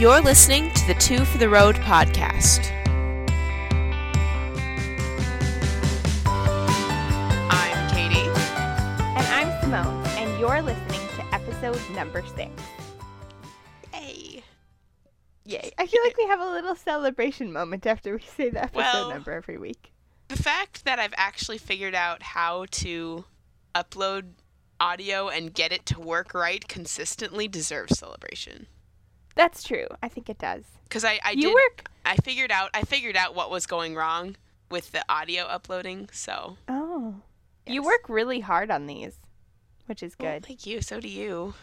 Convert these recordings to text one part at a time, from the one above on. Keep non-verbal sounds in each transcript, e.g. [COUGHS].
You're listening to the Two for the Road podcast. I'm Katie. And I'm Simone, and you're listening to episode number six. Yay. Yay. I feel like we have a little celebration moment after we say the episode Well- number every week. The fact that I've actually figured out how to upload audio and get it to work right consistently deserves celebration. That's true. I think it does. Because I, I you did work. I figured out I figured out what was going wrong with the audio uploading, so Oh. You work really hard on these, which is Well, good. thank you. So do you.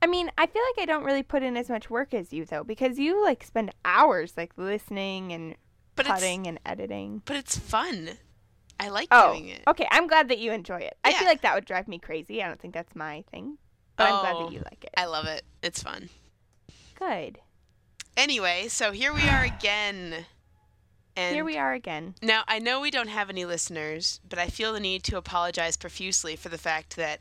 I mean, I feel like I don't really put in as much work as you, though, because you, like, spend hours, like, listening and But cutting and editing. but it's fun. I like Oh, doing it. okay. I'm glad that you enjoy it. I feel like that would drive me crazy. I don't think that's my thing. But I'm glad Oh, that you like it. I love it. It's fun. Good. Anyway, so here we are again. And Here we are again. Now, I know we don't have any listeners, but I feel the need to apologize profusely for the fact that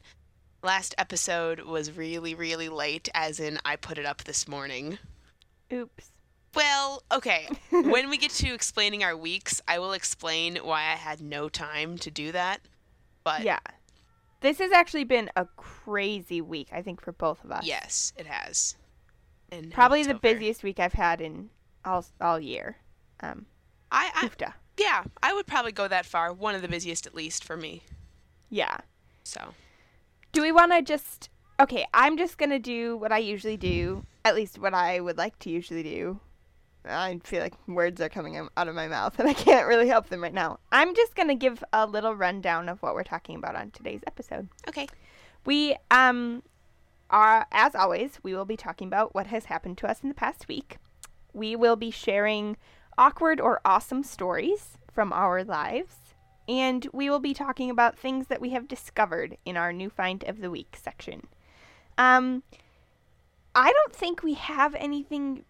last episode was really, really late, as in I put it up this morning. Oops. Well, okay. [LAUGHS] when we get to explaining our weeks, I will explain why I had no time to do that. But Yeah. This has actually been a crazy week, I think, for both of us. yes, it has. And Probably the over. busiest week I've had in all all year. Um, I, I oofta. yeah, I would probably go that far. One of the busiest, at least for me. Yeah. So Do we want to just? Okay, I'm just gonna do what I usually do. At least what I would like to usually do. I feel like words are coming out out of my mouth, [LAUGHS] and I can't really help them right now. I'm just gonna give a little rundown of what we're talking about on today's episode. okay. We um are as always, we will be talking about what has happened to us in the past week. We will be sharing awkward or awesome stories from our lives, and we will be talking about things that we have discovered in our new find of the week section. Um I don't think we have anything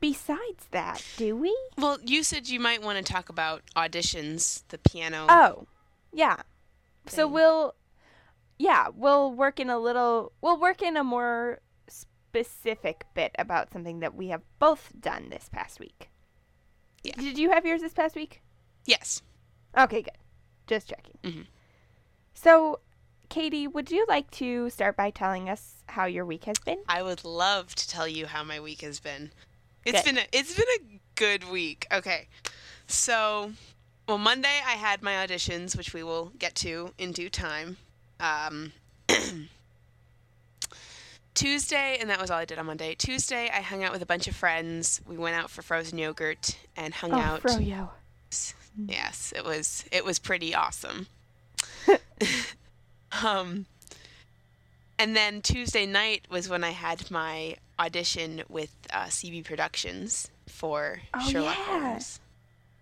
besides that, do we? Well, you said you might want to talk about auditions, the piano. Oh, yeah. So we'll, yeah, we'll work in a little, we'll work in a more specific bit about something that we have both done this past week. Yeah. Did you have yours this past week? Yes. Okay, good. Just checking. Mhm. So, Katie, would you like to start by telling us how your week has been? I would love to tell you how my week has been. It's Good. been a, it's been a good week. Okay. So, well, Monday I had my auditions, which we will get to in due time. Um, [CLEARS THROAT] Tuesday, and that was all I did on Monday. Tuesday, I hung out with a bunch of friends. We went out for frozen yogurt and hung out. oh, out. Froyo. Yes, it was it was pretty awesome. [LAUGHS] um and then Tuesday night was when I had my audition with uh, CB Productions for Oh, Sherlock yeah. Holmes.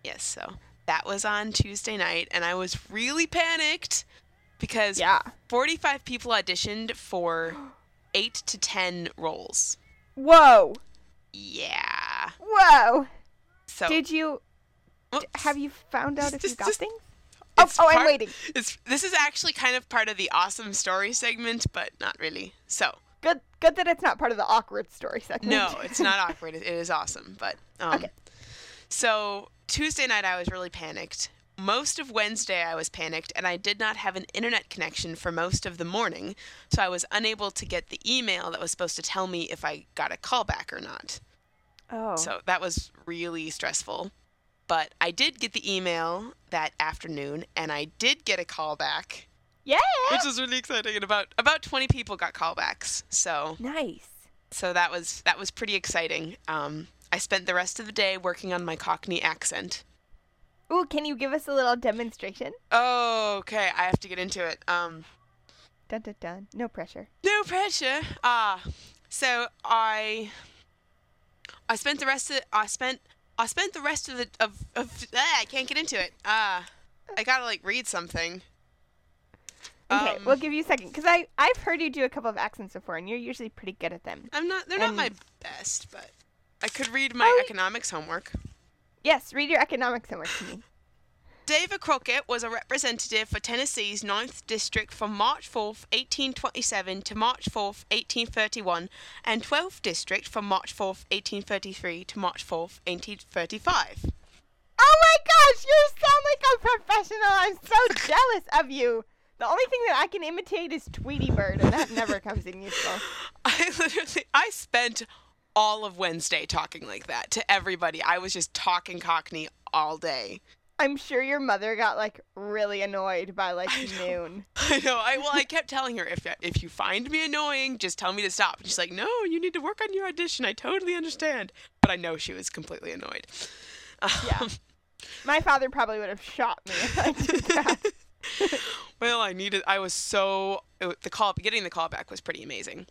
Yes, so that was on Tuesday night and I was really panicked because Yeah. 45 people auditioned for [GASPS] 8 to 10 roles. Whoa. Yeah. Whoa. So Did you, Oops. have you found out if you got things? Oh, oh, I'm part- waiting. It's this is actually kind of part of the awesome story segment, but not really. So Good, good that it's not part of the awkward story segment. no, [LAUGHS] it's not awkward. It, it is awesome, but um, Okay. So Tuesday night I was really panicked. Most of Wednesday I was panicked, and I did not have an internet connection for most of the morning, so I was unable to get the email that was supposed to tell me if I got a call back or not. Oh. So that was really stressful. But I did get the email that afternoon, and I did get a call back. yeah. which was really exciting. And about about twenty people got callbacks, so nice. so that was that was pretty exciting. Um, I spent the rest of the day working on my Cockney accent. Ooh, can you give us a little demonstration? Oh, okay, I have to get into it. Um, Dun dun dun. No pressure. no pressure. Ah, so I I spent the rest of I spent I spent the rest of the of of ah, I can't get into it. Ah, I gotta like read something. Okay, Um, we'll give you a second because I I've heard you do a couple of accents before, and you're usually pretty good at them. I'm not. They're not my best, but I could read my Oh, economics homework. Yes, read your economics homework to me. [LAUGHS] David Crockett was a representative for Tennessee's 9th District from March 4th, 1827 to March 4th, 1831, and 12th District from March 4th, 1833 to March 4th, 1835. Oh my gosh, you sound like a professional. I'm so jealous of you. The only thing that I can imitate is Tweety Bird, and that never comes in useful. [LAUGHS] I literally I spent all of Wednesday talking like that to everybody. I was just talking Cockney all day. I'm sure your mother got like really annoyed by like I noon. [LAUGHS] I know. I well, I kept telling her if if you find me annoying, just tell me to stop. And she's like, "No, you need to work on your audition. I totally understand." But I know she was completely annoyed. Yeah. Um, My father probably would have shot me if I did that. [LAUGHS] well, I needed. I was so it, the call getting the call back was pretty amazing.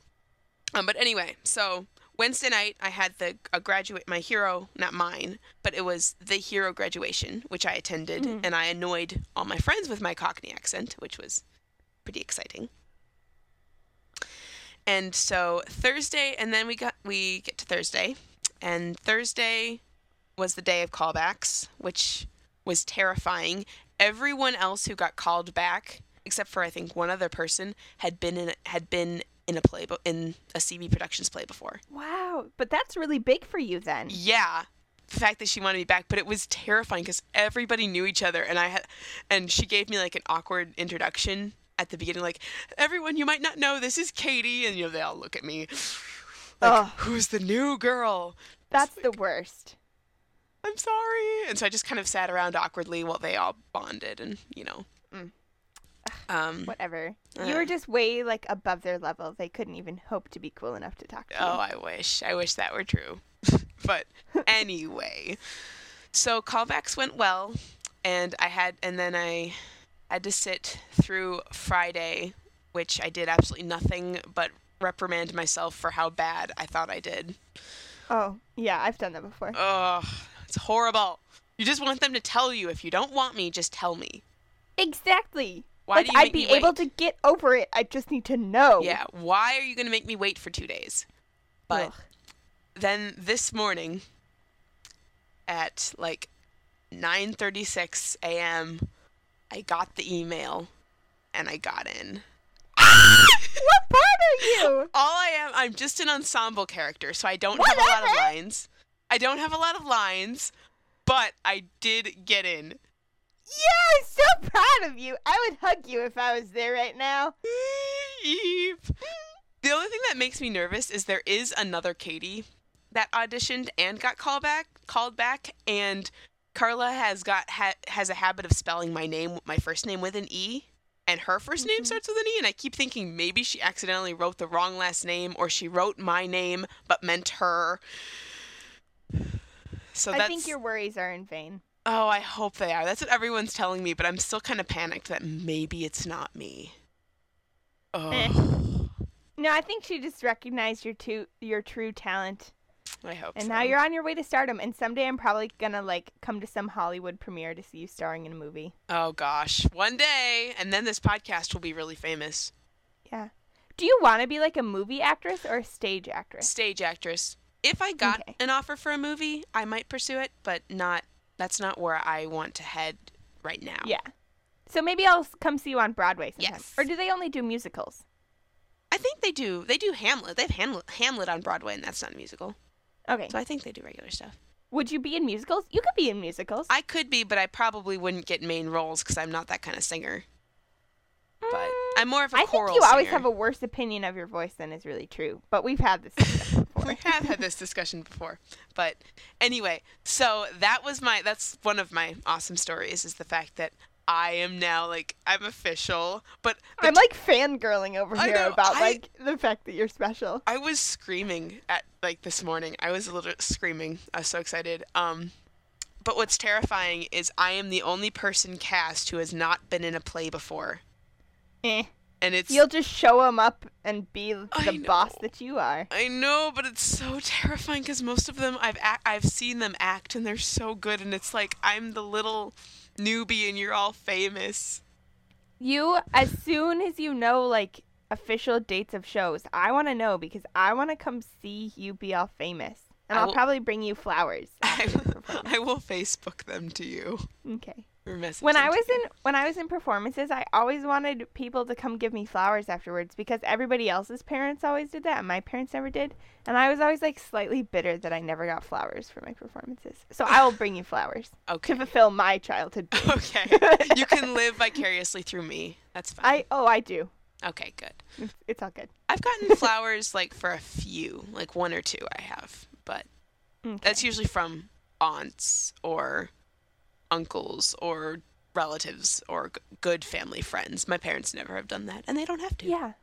Um, but anyway, so Wednesday night I had the a graduate my hero, not mine, but it was the hero graduation, which I attended, Mhm. and I annoyed all my friends with my Cockney accent, which was pretty exciting. And so Thursday, and then we got we get to Thursday, and Thursday was the day of callbacks, which was terrifying. Everyone else who got called back, except for I think one other person, had been in had been in a play bo- in a CB Productions play before. Wow, but that's really big for you then. Yeah, the fact that she wanted me back, but it was terrifying because everybody knew each other, and I had, and she gave me like an awkward introduction at the beginning, like everyone you might not know, this is Katie, and you know they all look at me, like who's the new girl? That's the worst. I'm sorry. And so I just kind of sat around awkwardly while they all bonded and, you know. Mm. Um, Whatever. Uh. You were just way like above their level. They couldn't even hope to be cool enough to talk to oh, you. I wish. I wish that were true. [LAUGHS] but [LAUGHS] anyway, so callbacks went well. And I had, and then I had to sit through Friday, which I did absolutely nothing but reprimand myself for how bad I thought I did. Oh, yeah, I've done that before. Oh, it's horrible. You just want them to tell you. If you don't want me, just tell me. Exactly. Why like do you I'd be able to get over it. I just need to know. Yeah, why are you going to make me wait for two days? But Ugh. then this morning at like 9:36 a.m. I got the email and I got in. [LAUGHS] what part are you? All I am I'm just an ensemble character, so I don't have a lot of lines. I don't have a lot of lines, but I did get in. Yeah, I'm so proud of you. I would hug you if I was there right now. Eve. The only thing that makes me nervous is there is another Katie that auditioned and got called back, called back, and Carla has got ha- has a habit of spelling my name, my first name with an E, and her 1st name Mhm. starts with an E, and I keep thinking maybe she accidentally wrote the wrong last name, or she wrote my name but meant her. [SIGHS] So I that's think your worries are in vain. Oh, I hope they are. That's what everyone's telling me, but I'm still kind of panicked that maybe it's not me. Oh. Eh. No, I think she just recognized your two your true talent, I hope. and so. now you're on your way to stardom. And someday I'm probably gonna like come to some Hollywood premiere to see you starring in a movie. Oh gosh, one day, and then this podcast will be really famous. Yeah. Do you want to be like a movie actress or a stage actress? Stage actress. If I got Okay. an offer for a movie, I might pursue it, but not. That's not where I want to head right now. Yeah. So maybe I'll come see you on Broadway sometime. Yes. Or do they only do musicals? I think they do. They do Hamlet. They have Hamlet, Hamlet on Broadway, and that's not a musical. Okay. So I think they do regular stuff. Would you be in musicals? You could be in musicals. I could be, but I probably wouldn't get main roles because I'm not that kind of singer. But I'm more of a Mm, think you always singer. have a worse opinion of your voice than is really true. But we've had this discussion [LAUGHS] before. we have had this discussion before but anyway so that was my that's one of my awesome stories is the fact that i am now like i'm official but, but I'm like fangirling over here know, about I- like the fact that you're special. i was screaming at like this morning i was a little screaming i was so excited um but what's terrifying is i am the only person cast who has not been in a play before Eh. and it's You'll just show them up and be I the boss know. that you are. I know, but it's so terrifying because most of them I've ac- I've seen them act and they're so good, and it's like I'm the little newbie and you're all famous. You, as soon as you know like official dates of shows, I want to know because I want to come see you be all famous, and I I'll will- probably bring you flowers. [LAUGHS] I, after your [LAUGHS] performance. I will Facebook them to you. okay. When I was in when I was in performances, I always wanted people to come give me flowers afterwards because everybody else's parents always did that and my parents never did. And I was always like slightly bitter that I never got flowers for my performances. So I will bring you flowers [LAUGHS] Okay. to fulfill my childhood. [LAUGHS] dream. Okay. [LAUGHS] you can live vicariously through me. That's fine. I oh I do. Okay, good. It's, it's all good. I've gotten flowers like for a few, like one or two I have, but Okay. that's usually from aunts or uncles or relatives or g- good family friends. My parents never have done that, and they don't have to. yeah.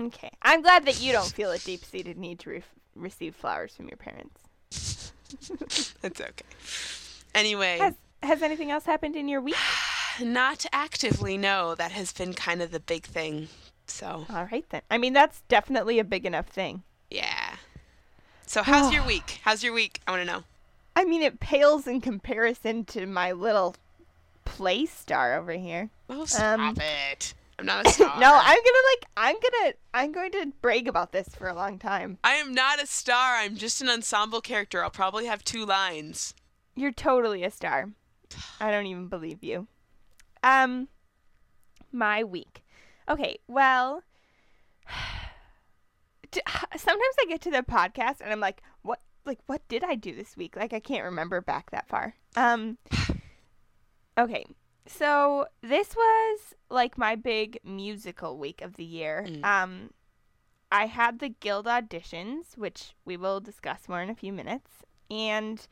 Okay. I'm glad that you don't feel a deep-seated need to re- receive flowers from your parents. [LAUGHS] It's okay. Anyway, Has has anything else happened in your week? [SIGHS] not actively, no. That has been kind of the big thing. So, All right then. I mean, that's definitely a big enough thing. yeah. So, how's your [SIGHS] week? How's your week? I want to know. I mean, it pales in comparison to my little play star over here. Oh, stop Um, it. I'm not a [LAUGHS] star. No, I'm gonna like, I'm gonna, I'm going to brag about this for a long time. I am not a star. I'm just an ensemble character. I'll probably have two lines. You're totally a star. I don't even believe you. Um, my week. Okay, well, [SIGHS] [SIGHS] sometimes I get to the podcast and I'm like, like, what did I do this week? Like, I can't remember back that far. Um, [SIGHS] okay, so this was like my big musical week of the year. Mm. Um, I had the guild auditions, which we will discuss more in a few minutes, and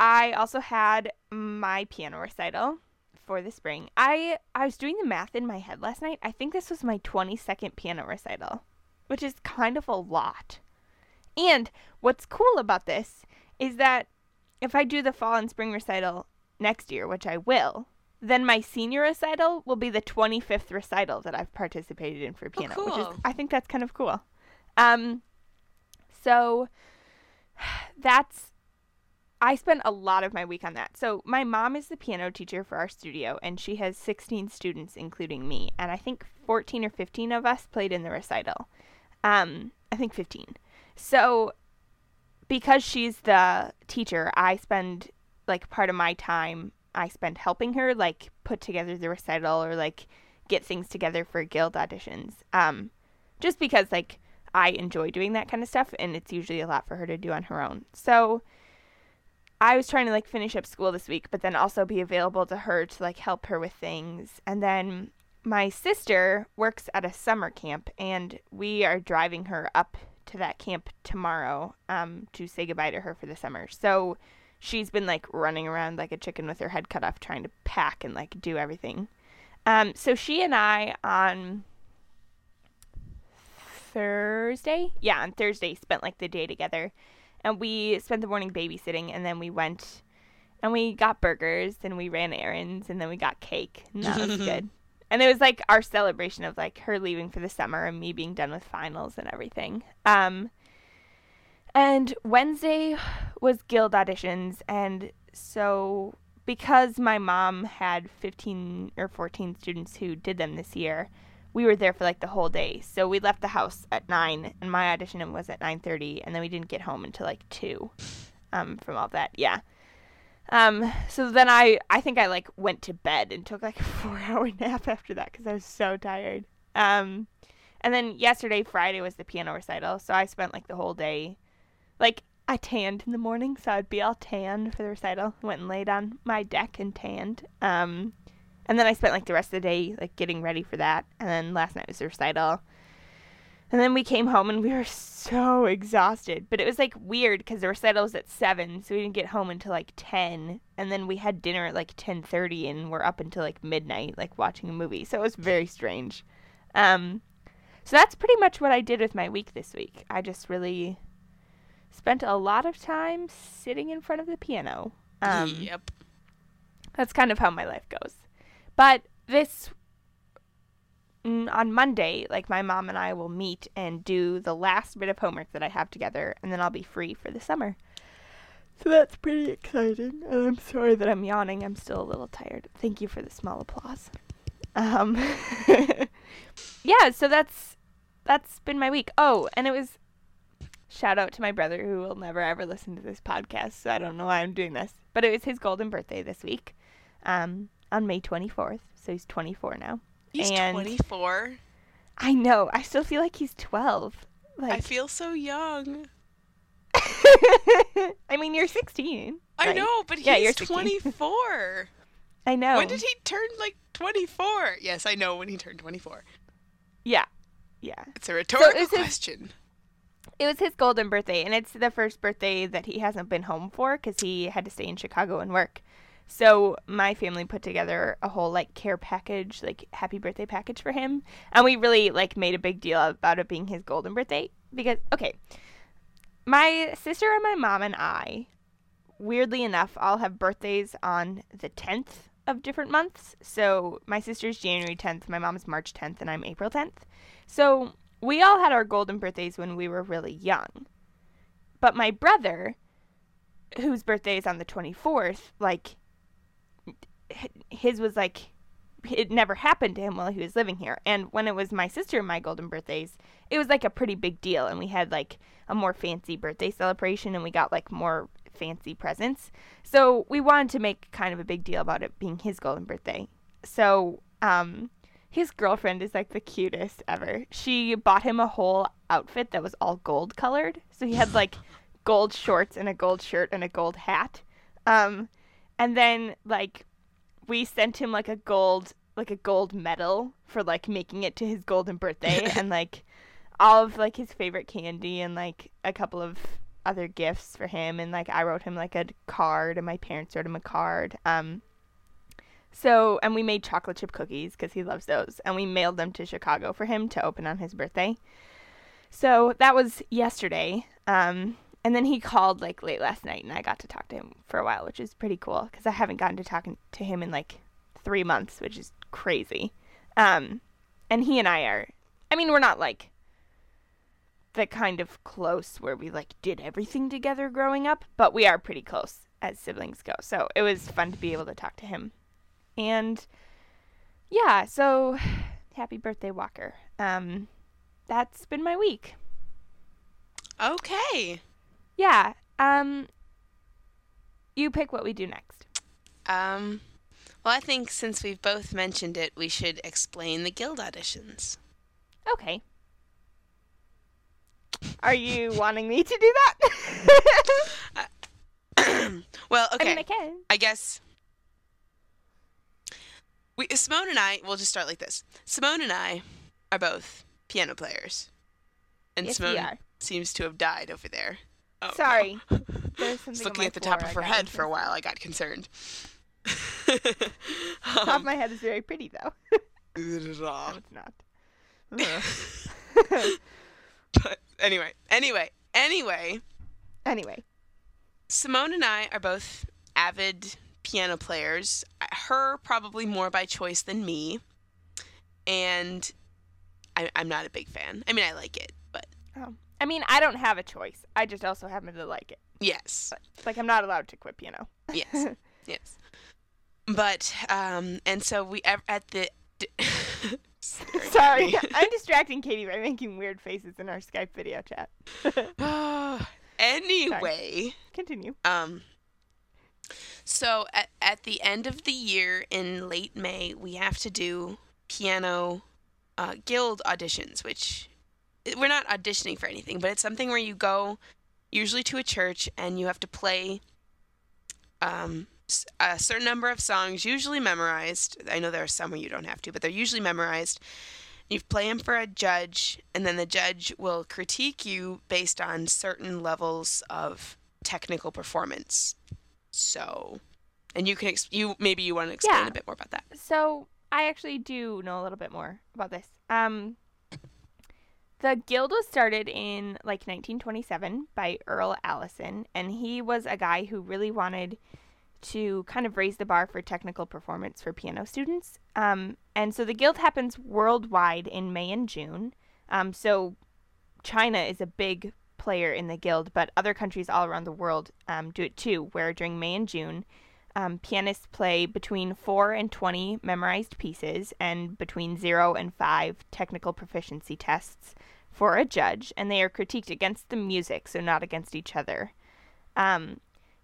I also had my piano recital for the spring. I I was doing the math in my head last night. I think this was my 22nd piano recital, which is kind of a lot. And what's cool about this is that if I do the fall and spring recital next year, which I will, then my senior recital will be the 25th recital that I've participated in for piano, which is cool. I think that's kind of cool. Um so [SIGHS] that's I spent a lot of my week on that. So my mom is the piano teacher for our studio and she has 16 students including me and I think 14 or 15 of us played in the recital. Um I think 15. So because she's the teacher, I spend like part of my time I spend helping her like put together the recital or like get things together for guild auditions. Um just because like I enjoy doing that kind of stuff and it's usually a lot for her to do on her own. So I was trying to like finish up school this week, but then also be available to her to like help her with things. And then my sister works at a summer camp and we are driving her up to that camp tomorrow um to say goodbye to her for the summer. So she's been like running around like a chicken with her head cut off trying to pack and like do everything. Um so she and I on Thursday, yeah, on Thursday spent like the day together and we spent the morning babysitting and then we went and we got burgers and we ran errands and then we got cake and that was [LAUGHS] good and it was like our celebration of like her leaving for the summer and me being done with finals and everything um and wednesday was guild auditions and so because my mom had 15 or 14 students who did them this year we were there for like the whole day. So we left the house at nine, and my audition was at nine thirty, and then we didn't get home until like two, um, from all that. Yeah. Um. So then I, I think I like went to bed and took like [LAUGHS] a four-hour nap after that because I was so tired. Um, and then yesterday, Friday, was the piano recital, so I spent like the whole day, like I tanned in the morning, so I'd be all tanned for the recital. Went and laid on my deck and tanned. Um. And then I spent like the rest of the day like getting ready for that. And then last night was the recital. And then we came home and we were so exhausted. But it was like weird because the recital was at seven, so we didn't get home until like ten. And then we had dinner at like ten thirty, and we're up until like midnight, like watching a movie. So it was very strange. Um, so that's pretty much what I did with my week this week. I just really spent a lot of time sitting in front of the piano. Um, yep. that's kind of how my life goes. But this on Monday, like my mom and I will meet and do the last bit of homework that I have together, and then I'll be free for the summer. So that's pretty exciting. And I'm sorry that I'm yawning. I'm still a little tired. Thank you for the small applause. Um, [LAUGHS] yeah. So that's that's been my week. Oh, and it was shout out to my brother who will never ever listen to this podcast. So I don't know why I'm doing this, but it was his golden birthday this week. um, on May 24th. So he's 24 now. He's And- 24. I know. I still feel like he's 12. I feel so young. [LAUGHS] I mean, you're 16. I right? know, but he's Yeah, you're 24. [LAUGHS] I know. When did he turn like 24? Yes, I know when he turned 24. Yeah. Yeah. It's a rhetorical is his- question. It was his golden birthday, and it's the first birthday that he hasn't been home for because he had to stay in Chicago and work. So my family put together a whole like care package, like happy birthday package for him, and we really like made a big deal about it being his golden birthday because okay, my sister and my mom and I, weirdly enough, all have birthdays on the tenth of different months. So my sister's January tenth, my mom's March tenth, and I'm April tenth. So we all had our golden birthdays when we were really young. But my brother, whose birthday is on the 24th, like, his was like, it never happened to him while he was living here. And when it was my sister and my golden birthdays, it was like a pretty big deal. And we had like a more fancy birthday celebration and we got like more fancy presents. So we wanted to make kind of a big deal about it being his golden birthday. So, um, his girlfriend is like the cutest ever. She bought him a whole outfit that was all gold colored. So he had like [LAUGHS] gold shorts and a gold shirt and a gold hat. Um and then like we sent him like a gold like a gold medal for like making it to his golden birthday [LAUGHS] and like all of like his favorite candy and like a couple of other gifts for him and like I wrote him like a card and my parents wrote him a card. Um so, and we made chocolate chip cookies because he loves those, and we mailed them to Chicago for him to open on his birthday. So that was yesterday. Um, and then he called like late last night, and I got to talk to him for a while, which is pretty cool because I haven't gotten to talking to him in like three months, which is crazy. Um, and he and I are, I mean, we're not like the kind of close where we like did everything together growing up, but we are pretty close as siblings go. So it was fun to be able to talk to him. And yeah, so [SIGHS] happy birthday, Walker. Um, that's been my week. Okay. Yeah. Um, you pick what we do next. Um, well, I think since we've both mentioned it, we should explain the guild auditions. Okay. Are you [LAUGHS] wanting me to do that? [COUGHS] well, okay. I mean, I can. I guess we Simone and I. We'll just start like this. Simone and I are both piano players, and Yes, Simone seems to have died over there. Oh, no. Sorry. [LAUGHS] There's something Just looking at the top of her head for a while, I got concerned. [LAUGHS] [LAUGHS] Top of Um, my head is very pretty, though. no, it's not. But anyway, anyway, anyway, anyway, Simone and I are both avid piano players. Her probably more by choice than me, and I, I'm not a big fan. I mean, I like it, but I mean, I don't have a choice. I just also happen to like it. yes, It's like I'm not allowed to quit piano. yes, [LAUGHS] yes. But um, and so we at the. d- [LAUGHS] Sorry. [LAUGHS] I'm distracting Katie by making weird faces in our Skype video chat. [SIGHS] anyway, Continue. um, so at, at the end of the year in late May, we have to do piano uh, guild auditions, which we're not auditioning for anything, but it's something where you go usually to a church and you have to play um, a certain number of songs, usually memorized. I know there are some where you don't have to, but they're usually memorized. You play them for a judge, and then the judge will critique you based on certain levels of technical performance. So, and you can ex- you maybe you want to explain Yeah. a bit more about that. So I actually do know a little bit more about this. Um, the guild was started in like 1927 by Irl Allison, and he was a guy who really wanted to kind of raise the bar for technical performance for piano students. Um, and so the guild happens worldwide in May and June. Um, so China is a big player in the guild, but other countries all around the world um, do it too, where during May and June, um, pianists play between 4 and 20 memorized pieces and between 0 and 5 technical proficiency tests for a judge, and they are critiqued against the music, so not against each other. Um,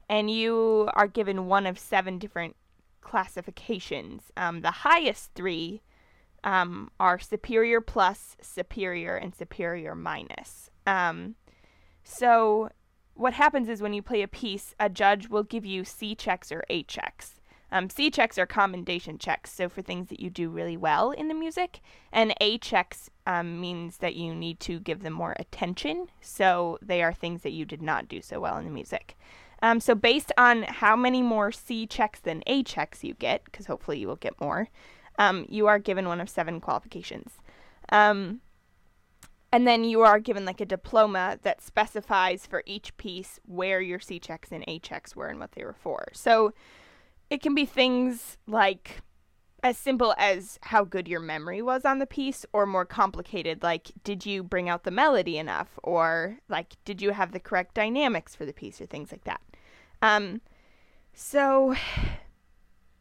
and you are given one of seven different classifications. Um, the highest three um, are superior plus, superior, and superior minus. Um, so, what happens is when you play a piece, a judge will give you C checks or A checks. Um, C checks are commendation checks, so for things that you do really well in the music, and A checks um, means that you need to give them more attention, so they are things that you did not do so well in the music. Um, so, based on how many more C checks than A checks you get, because hopefully you will get more, um, you are given one of seven qualifications. Um, and then you are given like a diploma that specifies for each piece where your C checks and A checks were and what they were for. So it can be things like as simple as how good your memory was on the piece, or more complicated, like did you bring out the melody enough, or like did you have the correct dynamics for the piece, or things like that. Um, so,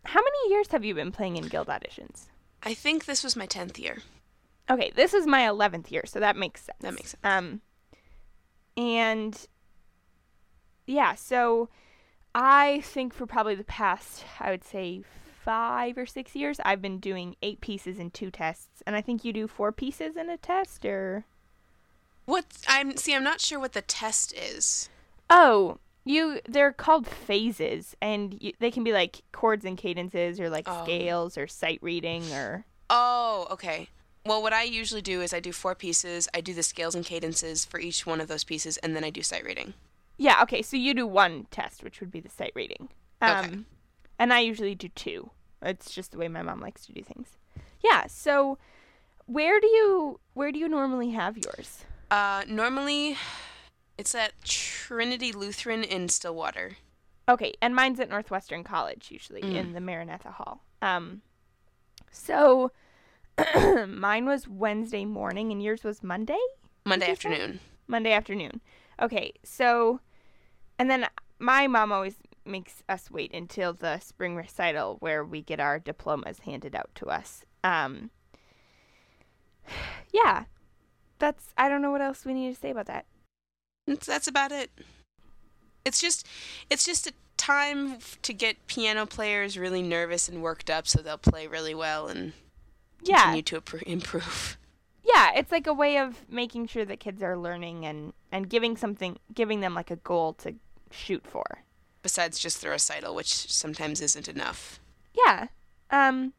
how many years have you been playing in guild auditions? I think this was my 10th year. Okay, this is my 11th year, so that makes sense. That makes sense. Um, and yeah, so I think for probably the past, I would say five or six years, I've been doing eight pieces in two tests, and I think you do four pieces in a test, or What I'm see I'm not sure what the test is. oh, you they're called phases, and you, they can be like chords and cadences, or like Oh. scales, or sight reading, or Oh, okay. Well, what I usually do is I do four pieces. I do the scales and cadences for each one of those pieces, and then I do sight reading. Yeah, okay, so you do one test, which would be the sight reading. Um, Okay. And I usually do two. It's just the way my mom likes to do things. Yeah, so where do you where do you normally have yours? Uh, normally, it's at Trinity Lutheran in Stillwater. Okay, and mine's at Northwestern College usually Mm. in the Maranatha Hall. Um, so [CLEARS THROAT] mine was Wednesday morning, and yours was Monday. Monday you say? afternoon. Monday afternoon. Okay, so, and then my mom always makes us wait until the spring recital where we get our diplomas handed out to us. Um, [SIGHS] yeah, that's, I don't know what else we need to say about that. That's, about it. It's just, it's just a time to get piano players really nervous and worked up, so they'll play really well and Yeah, continue to improve. Yeah, it's like a way of making sure that kids are learning and, and giving something, giving them like a goal to shoot for. Besides just the recital, which sometimes isn't enough. Yeah. Um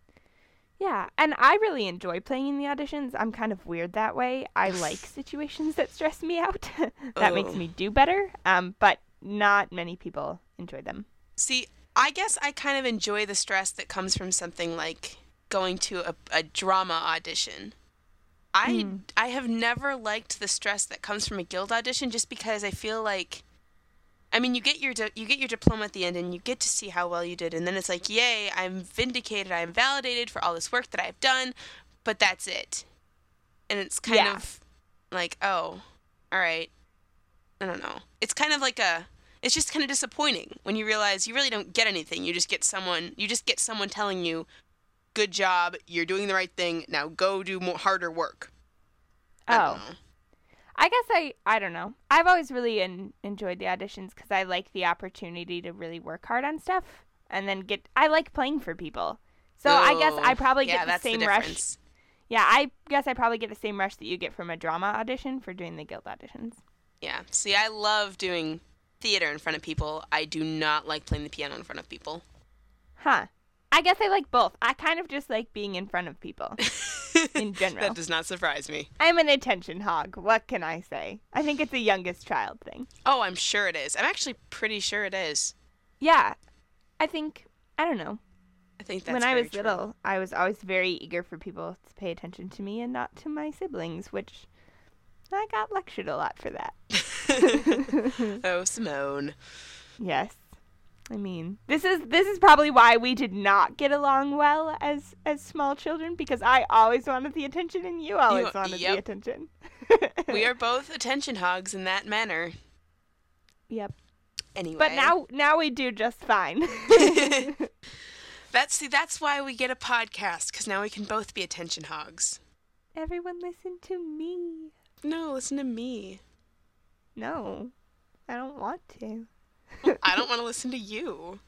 yeah, and I really enjoy playing in the auditions. I'm kind of weird that way. I [LAUGHS] like situations that stress me out. [LAUGHS] that makes Oh. me do better. Um but not many people enjoy them. See, I guess I kind of enjoy the stress that comes from something like going to a, a drama audition. I Mm. I have never liked the stress that comes from a guild audition just because I feel like I mean, you get your di- you get your diploma at the end and you get to see how well you did and then it's like, "Yay, I'm vindicated. I'm validated for all this work that I've done." But that's it. And it's kind Yeah. of like, "Oh, all right." I don't know. It's kind of like a it's just kind of disappointing when you realize you really don't get anything. You just get someone you just get someone telling you, "Good job, you're doing the right thing. Now go do more harder work." I Oh. I guess I I don't know. I've always really en- enjoyed the auditions cuz I like the opportunity to really work hard on stuff and then get I like playing for people. So I guess I Oh, probably yeah, get the same the rush. Yeah, I guess I probably get the same rush that you get from a drama audition for doing the guild auditions. Yeah. See, I love doing theater in front of people. I do not like playing the piano in front of people. Huh. I guess I like both. I kind of just like being in front of people. [LAUGHS] In general. that does not surprise me. I'm an attention hog. What can I say? I think it's a youngest child thing. Oh, I'm sure it is. I'm actually pretty sure it is. Yeah. I think I don't know. I think that's when I was true. little, I was always very eager for people to pay attention to me and not to my siblings, which I got lectured a lot for that. [LAUGHS] [LAUGHS] oh, Simone. yes. I mean, this is this is probably why we did not get along well as as small children because I always wanted the attention and you always wanted the attention. We [LAUGHS] are both attention hogs in that manner. Yep. Anyway. But now now we do just fine. [LAUGHS] [LAUGHS] That's see that's why we get a podcast cuz now we can both be attention hogs. Everyone listen to me. No, listen to me. No. I don't want to. I don't want to listen to you.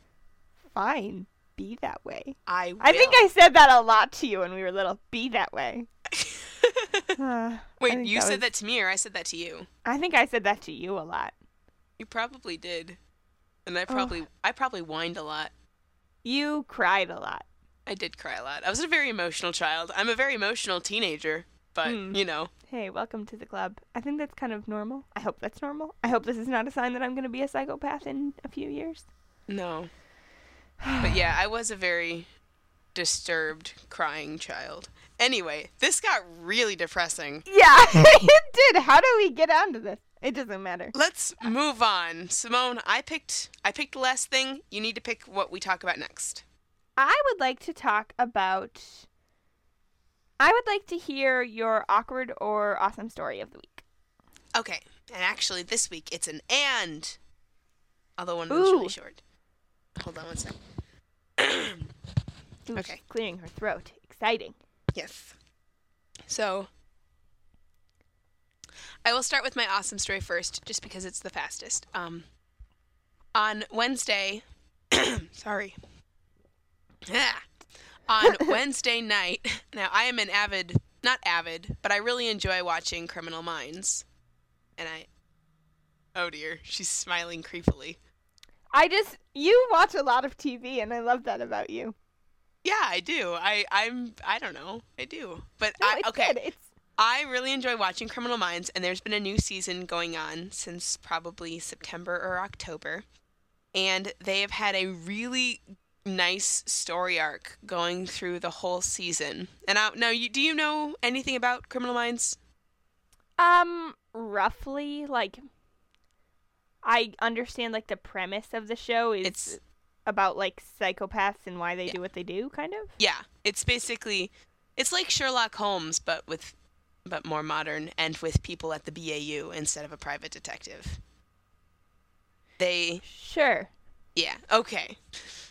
Fine. Be that way. I will. I think I said that a lot to you when we were little. Be that way. [LAUGHS] Uh, Wait, you said was- that to me or I said that to you? I think I said that to you a lot. You probably did. And I Oh. probably I probably whined a lot. You cried a lot. I did cry a lot. I was a very emotional child. I'm a very emotional teenager, but Hmm. you know, Hey, welcome to the club. I think that's kind of normal. I hope that's normal. I hope this is not a sign that I'm going to be a psychopath in a few years. no. [SIGHS] But yeah, I was a very disturbed, crying child. Anyway, this got really depressing. Yeah, [LAUGHS] [LAUGHS] it did. How do we get onto this? It doesn't matter. Let's move on. Simone, I picked I picked the last thing. You need to pick what we talk about next. I would like to talk about. I would like to hear your awkward or awesome story of the week. Okay. And actually this week it's an and. Although one was really short. Hold on one sec. Ooh, Okay. she's clearing her throat. Exciting. Yes. So, I will start with my awesome story first, just because it's the fastest. Um, on Wednesday, [CLEARS THROAT] sorry. Ah. On [LAUGHS] Wednesday night, [LAUGHS] now I am an avid, not avid, but I really enjoy watching Criminal Minds. And I, oh dear, she's smiling creepily. I just you watch a lot of TV, and I love that about you. Yeah, I do. I, I'm, I don't know. I do. But No, I, okay. good. It's I really enjoy watching Criminal Minds, and there's been a new season going on since probably September or October. And they have had a really nice story arc going through the whole season. And I, now, you, do you know anything about Criminal Minds? um roughly like I understand like the premise of the show is It's about like psychopaths and why they Yeah. do what they do, kind of. yeah, it's basically it's like Sherlock Holmes, but with but more modern and with people at the BAU instead of a private detective. They Sure. Yeah, okay.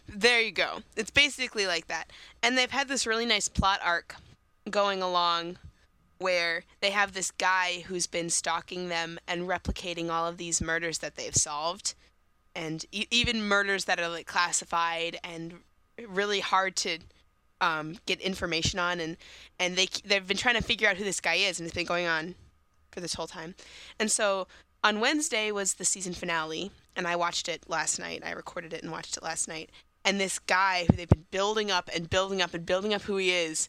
There you go. It's basically like that. And they've had this really nice plot arc going along where they have this guy who's been stalking them and replicating all of these murders that they've solved and e- even murders that are like classified and really hard to um, get information on and and they they've been trying to figure out who this guy is and it's been going on for this whole time. And so on Wednesday was the season finale, and I watched it last night. I recorded it and watched it last night. And this guy who they've been building up and building up and building up who he is.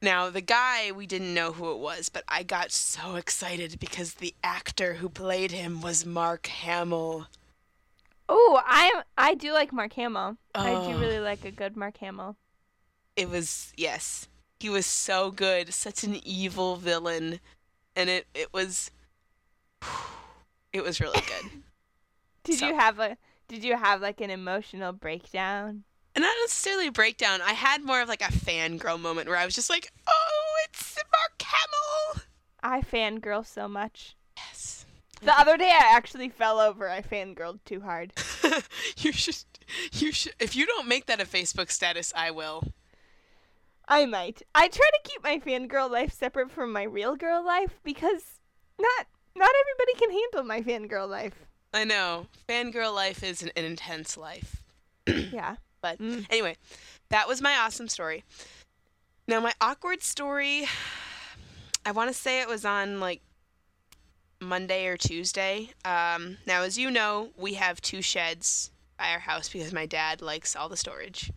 Now, the guy, we didn't know who it was, but I got so excited because the actor who played him was Mark Hamill. Oh, I I do like Mark Hamill. I Oh. do really like a good Mark Hamill. It was, yes, he was so good. Such an evil villain. And it, it was, [SIGHS] it was really good. [LAUGHS] Did So- you have a did you have like an emotional breakdown? And not necessarily a breakdown. I had more of like a fangirl moment where I was just like, "Oh, it's Mark Hamill." I fangirl so much. Yes. The other day I actually fell over. I fangirled too hard. [LAUGHS] you should. You should. If you don't make that a Facebook status, I will. I might. I try to keep my fangirl life separate from my real girl life because not not everybody can handle my fangirl life. I know. Fangirl life is an, an intense life. [CLEARS THROAT] Yeah. But Mm. anyway, that was my awesome story. Now my awkward story. I want to say it was on like Monday or Tuesday. Um, now, as you know, we have two sheds by our house because my dad likes all the storage.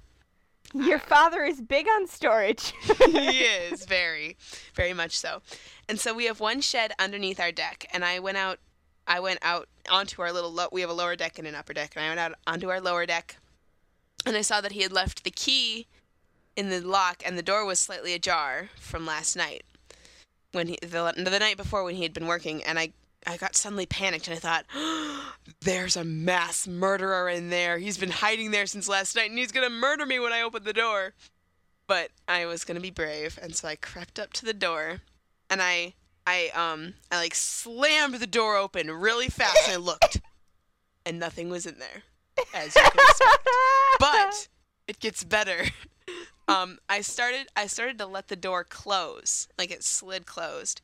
Your father is big on storage. [LAUGHS] he [LAUGHS] is very, very much so. And so we have one shed underneath our deck, and I went out. I went out onto our little. Lo- we have a lower deck and an upper deck, and I went out onto our lower deck, and I saw that he had left the key in the lock, and the door was slightly ajar from last night, when he the, the night before when he had been working, and I. I got suddenly panicked and I thought, [GASPS] there's a mass murderer in there. He's been hiding there since last night and he's going to murder me when I open the door but I was gonna be brave, and so I crept up to the door, and I, I, um, I like slammed the door open really fast, and I looked, and nothing was in there, as you can expect. But it gets better. Um, I started, I started to let the door close, like it slid closed,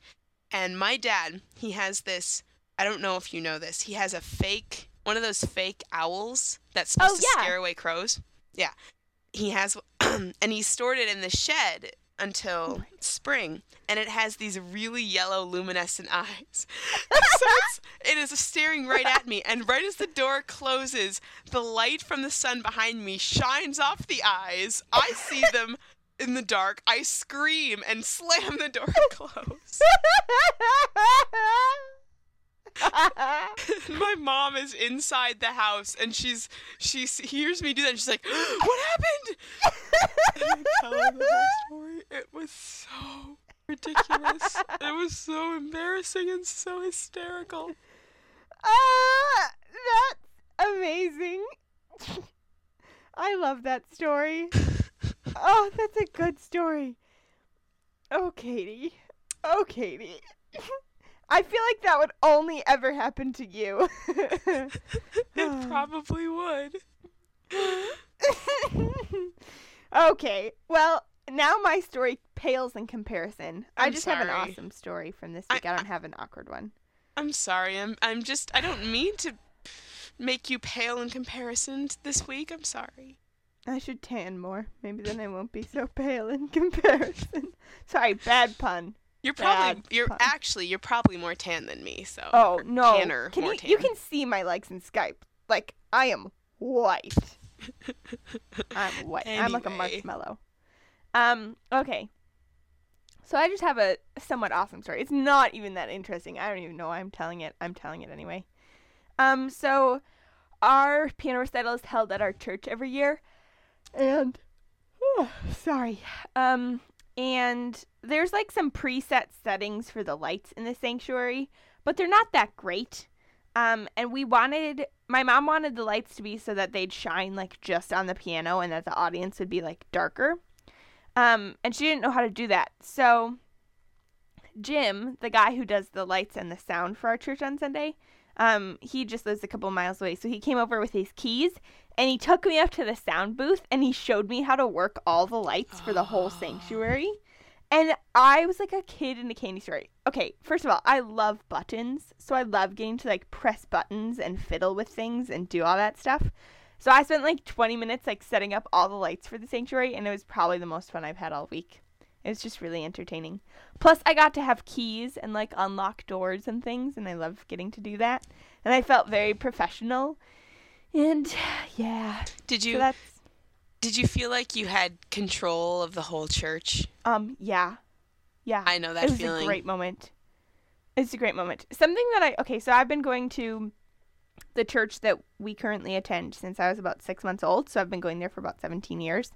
and my dad, he has this. I don't know if you know this. He has a fake, one of those fake owls that's supposed Oh, to yeah. scare away crows. Yeah. he has [CLEARS THROAT] and he stored it in the shed until spring and it has these really yellow luminescent [LAUGHS] eyes. [LAUGHS] So it's, it is staring right at me and right as the door closes the light from the sun behind me shines off the eyes. I see [LAUGHS] them in the dark. I scream and slam the door closed [LAUGHS] my mom is inside the house and she's she hears me do that and she's like [GASPS] what happened and the whole story it was so ridiculous it was so embarrassing and so hysterical Ah, that's amazing. I love that story. Oh, that's a good story. Oh, Katie. Oh, Katie. [LAUGHS] I feel like that would only ever happen to you. [LAUGHS] it [SIGHS] probably would [LAUGHS] okay, well, now my story pales in comparison. I I'm just have an awesome story from this I- week. I, don't have an awkward one. i'm sorry i'm i'm just i don't mean to make you pale in comparison to this week i'm sorry I should tan more. Maybe then I won't be so pale in [LAUGHS] comparison. Sorry, bad pun. You're probably you're pun. actually you're probably more tan than me so Oh no! tanner, can more you, you can see my legs in Skype. Like I am white. [LAUGHS] I'm white. I'm like a marshmallow. Um. Okay. So I just have a somewhat awesome story. It's not even that interesting. I don't even know why I'm telling it. I'm telling it anyway. Um. So our piano recital is held at our church every year, and oh, [SIGHS] sorry. Um. And there's like some preset settings for the lights in the sanctuary, but they're not that great. Um, and we wanted my mom wanted the lights to be so that they'd shine like just on the piano and that the audience would be like darker. Um, and she didn't know how to do that. So Jim, the guy who does the lights and the sound for our church on Sunday, um, he just lives a couple miles away. So he came over with his keys and he took me up to the sound booth and he showed me how to work all the lights for the whole sanctuary. And I was like a kid in a candy store. Okay, first of all, I love buttons. So I love getting to like press buttons and fiddle with things and do all that stuff. So I spent like 20 minutes like setting up all the lights for the sanctuary and it was probably the most fun I've had all week. It was just really entertaining. Plus I got to have keys and like unlock doors and things and I love getting to do that. And I felt very professional. And yeah, did so you that's did you feel like you had control of the whole church um yeah. Yeah. i know that it was feeling a great moment. It's a great moment. Something that I okay, so I've been going to the church that we currently attend since I was about six months old. So I've been going there for about 17 years.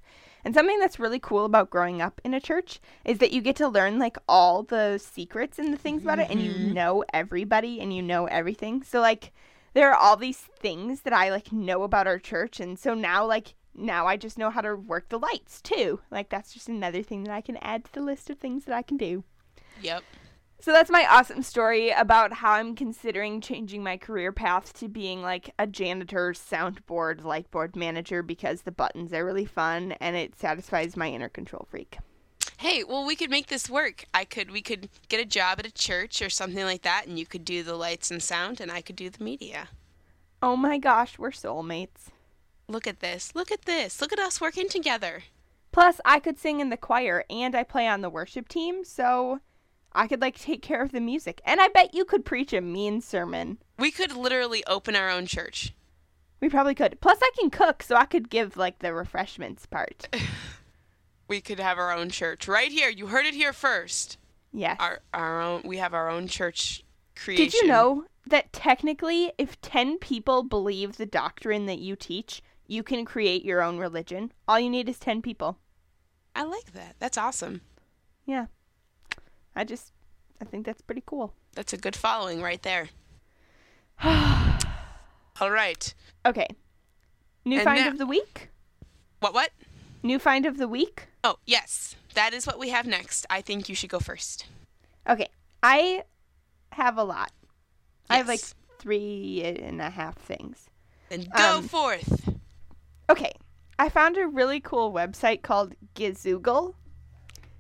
And something that's really cool about growing up in a church is that you get to learn like all the secrets and the things about it, and you Mhm. know everybody and you know everything. So like there are all these things that I like know about our church, and so now like now I just know how to work the lights too. Like that's just another thing that I can add to the list of things that I can do. yep So that's my awesome story about how I'm considering changing my career path to being like a janitor, soundboard, lightboard manager because the buttons are really fun and it satisfies my inner control freak. Hey, well, we could make this work. I could, we could get a job at a church or something like that, and you could do the lights and sound, and I could do the media. Oh my gosh, we're soulmates. Look at this. Look at this. Look at us working together. Plus, I could sing in the choir and I play on the worship team, so I could like take care of the music. And I bet you could preach a mean sermon. We could literally open our own church. We probably could. Plus, I can cook, so I could give like the refreshments part. [LAUGHS] We could have our own church right here. You heard it here first. Yes. Our our own. We have our own church creation. Did you know that technically, if 10 people believe the doctrine that you teach, you can create your own religion? All you need is 10 people. I like that. That's awesome. Yeah. I just, I think that's pretty cool. That's a good following right there. [SIGHS] All right. Okay. New And find now- of the week? What? What? New find of the week? Oh, yes. That is what we have next. I think you should go first. Okay. I have a lot. I have like three and a half things. Then go Um, forth. Okay. I found a really cool website called Gizoogle.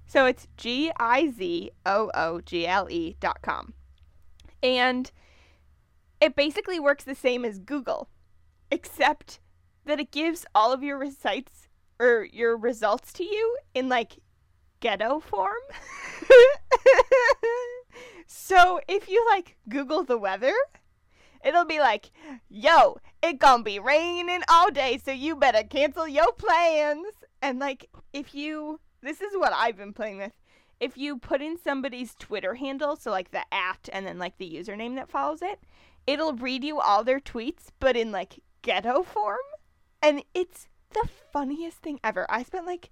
So it's G I Z O O G L E dot com. And it basically works the same as Google, except that it gives all of your recites or your results to you in like ghetto form. [LAUGHS] so if you like Google the weather, it'll be like, yo, it gonna be raining all day, so you better cancel your plans. And like, if you, this is what I've been playing with. If you put in somebody's Twitter handle, so like the at and then like the username that follows it, it'll read you all their tweets, but in like ghetto form. And it's the funniest thing ever. I spent like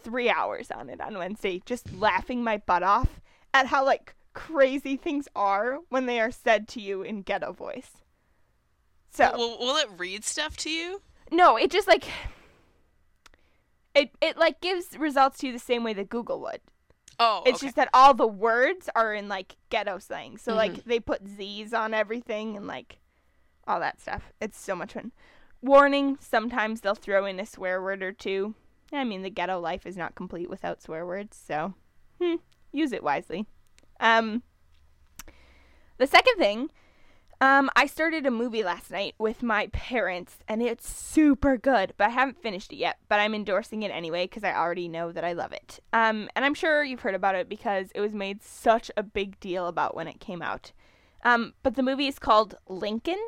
three hours on it on Wednesday, just laughing my butt off at how like crazy things are when they are said to you in ghetto voice. So will, will it read stuff to you? No, it just like it it like gives results to you the same way that Google would. Oh, It's okay. just that all the words are in like ghetto slang. So Mm-hmm. like they put Z's on everything and like all that stuff. It's so much fun. Warning, sometimes they'll throw in a swear word or two. I mean, the ghetto life is not complete without swear words, so hmm, use it wisely. Um the second thing, um, I started a movie last night with my parents, and it's super good, but I haven't finished it yet. But I'm endorsing it anyway because I already know that I love it. Um, and I'm sure you've heard about it because it was made such a big deal about when it came out. Um, but the movie is called Lincoln.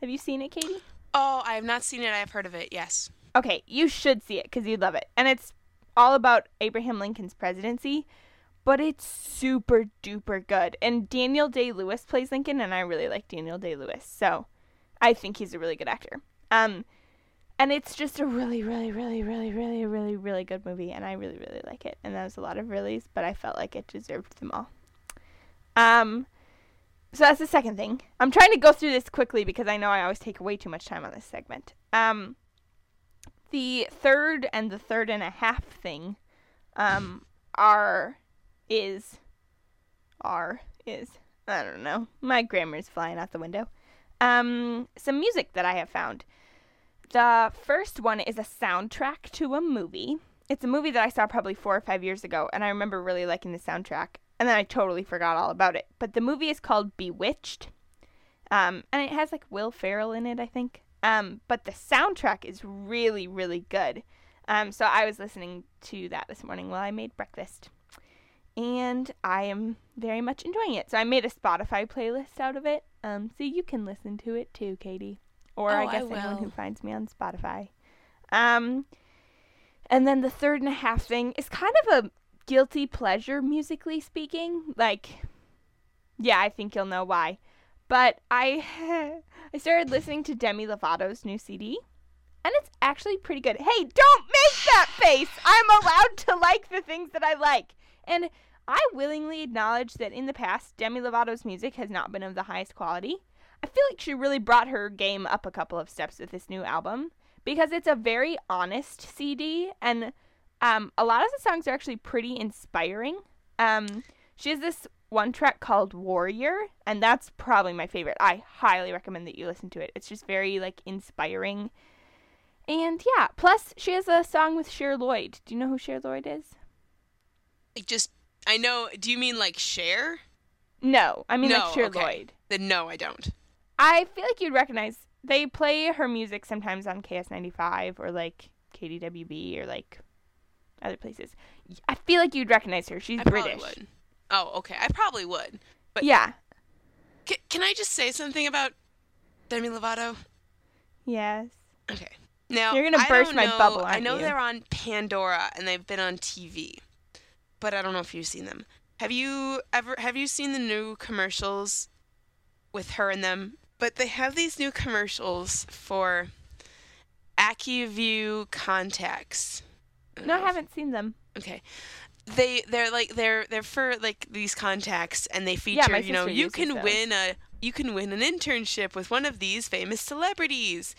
Have you seen it, Katie? Oh, I have not seen it. I have heard of it. Yes. Okay, you should see it because you'd love it. And it's all about Abraham Lincoln's presidency, but it's super duper good. And Daniel Day Lewis plays Lincoln, and I really like Daniel Day Lewis, so I think he's a really good actor. Um, and it's just a really, really, really, really, really, really, really good movie, and I really, really like it. And that was a lot of reallys, but I felt like it deserved them all. Um, so that's the second thing. I'm trying to go through this quickly because I know I always take way too much time on this segment. Um, the third and the third and a half thing um are is are is I don't know. My grammar's flying out the window. Um some music that I have found. The first one is a soundtrack to a movie. It's a movie that I saw probably 4 or 5 years ago and I remember really liking the soundtrack and then I totally forgot all about it. But the movie is called Bewitched. Um and it has like Will Ferrell in it, I think. Um, but the soundtrack is really, really good. Um, so I was listening to that this morning while I made breakfast. And I am very much enjoying it. So I made a Spotify playlist out of it. Um, so you can listen to it too, Katie. Or Oh, I I guess anyone will. who finds me on Spotify. Um, and then the third and a half thing is kind of a guilty pleasure, musically speaking. Like, yeah, I think you'll know why. But I [LAUGHS] I started listening to Demi Lovato's new CD, and it's actually pretty good. Hey, don't make that face! I'm allowed to like the things that I like. And I willingly acknowledge that in the past, Demi Lovato's music has not been of the highest quality. I feel like she really brought her game up a couple of steps with this new album because it's a very honest CD, and um, a lot of the songs are actually pretty inspiring. Um, she has this one track called Warrior, and that's probably my favorite. I highly recommend that you listen to it. It's just very like inspiring. And yeah, plus she has a song with Cher Lloyd. Do you know who Cher Lloyd is? Like just I know. Do you mean like share? No, I mean no. like Cher okay. Lloyd. Then no, I don't. I feel like you'd recognize. They play her music sometimes on KS95 or like KDWB or like other places. I feel like you'd recognize her. She's I British. would. Oh, okay. I probably would. But Yeah. C- can I just say something about Demi Lovato? Yes. Okay. Now You're gonna I burst my know- bubble, I know you? they're on Pandora and they've been on TV, but I don't know if you've seen them. Have you ever have you seen the new commercials with her in them? But they have these new commercials for Acuvue contacts. No, I haven't seen them. Okay. They they're like they're they're for like these contacts and they feature, my you know, you can those. win a you can win an internship with one of these famous celebrities.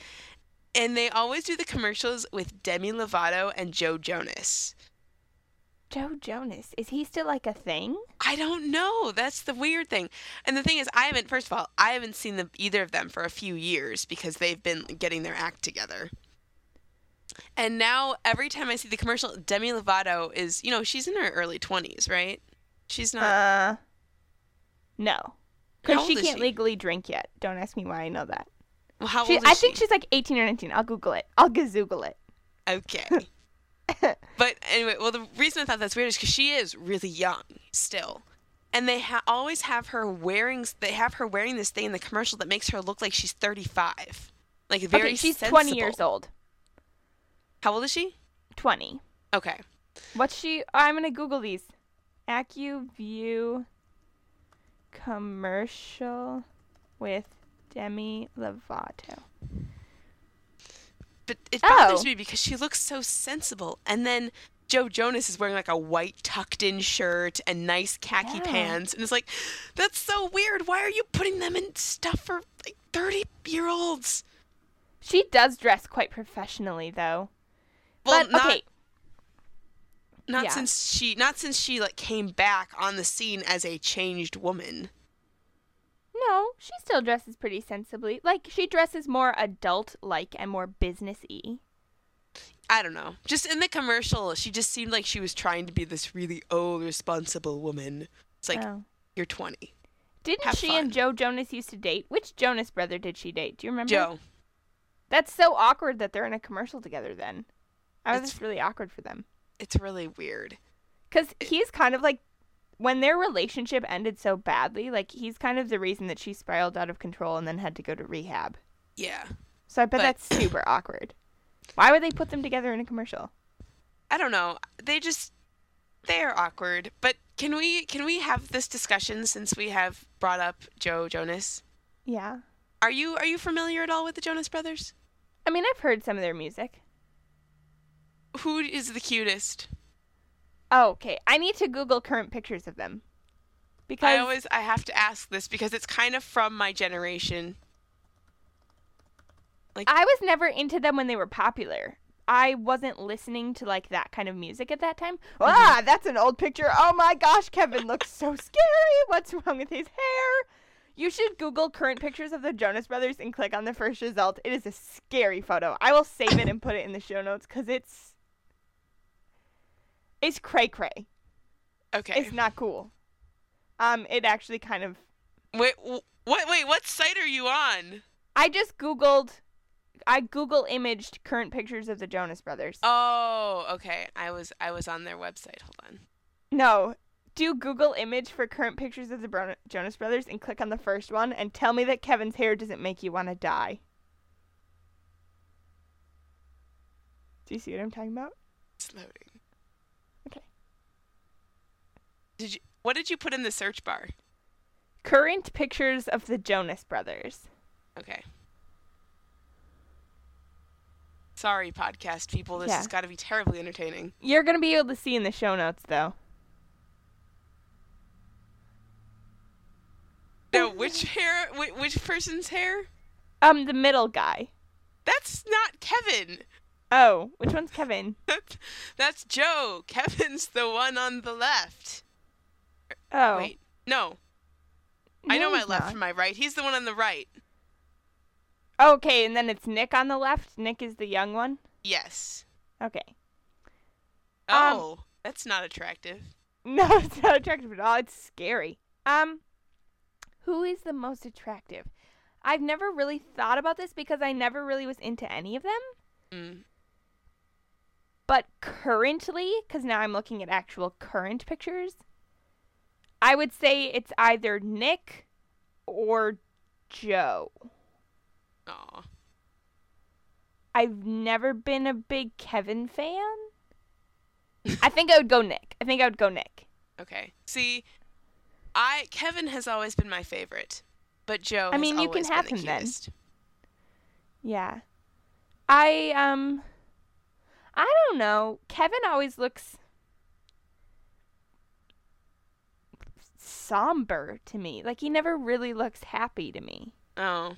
And they always do the commercials with Demi Lovato and Joe Jonas. Joe Jonas. Is he still like a thing? I don't know. That's the weird thing. And the thing is, I haven't. First of all, I haven't seen them either of them for a few years because they've been getting their act together. And now every time I see the commercial, Demi Lovato is, you know, she's in her early twenties, right? She's not. Uh, no. Because she can't she? legally drink yet. Don't ask me why I know that. well, how She, old is I she? think she's like 18 or 19. I'll Google it. I'll gazoogle it. Okay. [LAUGHS] but anyway, well, the reason I thought that's weird is because she is really young still, and they ha- always have her wearing. They have her wearing this thing in the commercial that makes her look like she's thirty-five, like very. okay, she's 20 years old. How old is she? 20. Okay. What's she? Oh, I'm gonna Google these. Acuvue commercial with Demi Lovato. But it bothers Oh. me because she looks so sensible. And then Joe Jonas is wearing like a white tucked in shirt and nice khaki Yeah. pants. And it's like, that's so weird. Why are you putting them in stuff for like 30 year olds? She does dress quite professionally, though. Well, but not, okay, not yeah. since she not since she like came back on the scene as a changed woman. no, she still dresses pretty sensibly. Like she dresses more adult-like and more businessy. I don't know. Just in the commercial, she just seemed like she was trying to be this really old, responsible woman. It's like oh. you're 20. Didn't have she fun. and Joe Jonas used to date? Which Jonas brother did she date? Do you remember? Joe. That's so awkward that they're in a commercial together. Then, I was It's- just really awkward for them. It's really weird. Because he's kind of like, when their relationship ended so badly, like he's kind of the reason that she spiraled out of control and then had to go to rehab. Yeah. So I bet But- that's super awkward. Why would they put them together in a commercial? I don't know. They just they are awkward. But can we can we have this discussion since we have brought up Joe Jonas? Yeah. Are you are you familiar at all with the Jonas Brothers? I mean, I've heard some of their music. Who is the cutest? Oh, okay. I need to Google current pictures of them. Because I always I have to ask this because it's kind of from my generation. Like I was never into them when they were popular. I wasn't listening to like that kind of music at that time. Mm-hmm. Ah, that's an old picture. Oh my gosh, Kevin looks so scary. What's wrong with his hair? You should Google current pictures of the Jonas Brothers and click on the first result. It is a scary photo. I will save it and put it in the show notes because it's it's cray cray. Okay. It's not cool. Um, it actually kind of. Wait, what? Wait, what site are you on? I just Googled. I Google imaged current pictures of the Jonas Brothers. Oh, okay. I was I was on their website. Hold on. No. Do Google image for current pictures of the Bro- Jonas Brothers and click on the first one and tell me that Kevin's hair doesn't make you want to die. Do you see what I'm talking about? It's loading. Okay. Did you? What did you put in the search bar? Current pictures of the Jonas Brothers. Okay. Sorry, podcast people. This Yeah. has got to be terribly entertaining. You're going to be able to see in the show notes though. No, which hair? Which, person's hair? Um the middle guy. That's not Kevin. Oh, which one's Kevin? [LAUGHS] That's Joe. Kevin's the one on the left. Oh. Wait, no. I know my left not. from my right. He's the one on the right. Okay, and then it's Nick on the left. Nick is the young one. Yes. Okay. Um, Oh, that's not attractive. [LAUGHS] No, it's not attractive at all. It's scary. Um, who is the most attractive? I've never really thought about this because I never really was into any of them. Mm. But currently, because now I'm looking at actual current pictures, I would say it's either Nick or Joe. Aw. I've never been a big Kevin fan. I think I would go Nick. I think I would go Nick. Okay. See, I Kevin has always been my favorite, but Joe. I mean, you can have the him then. Yeah. I um I don't know. Kevin always looks somber to me. Like he never really looks happy to me. Oh,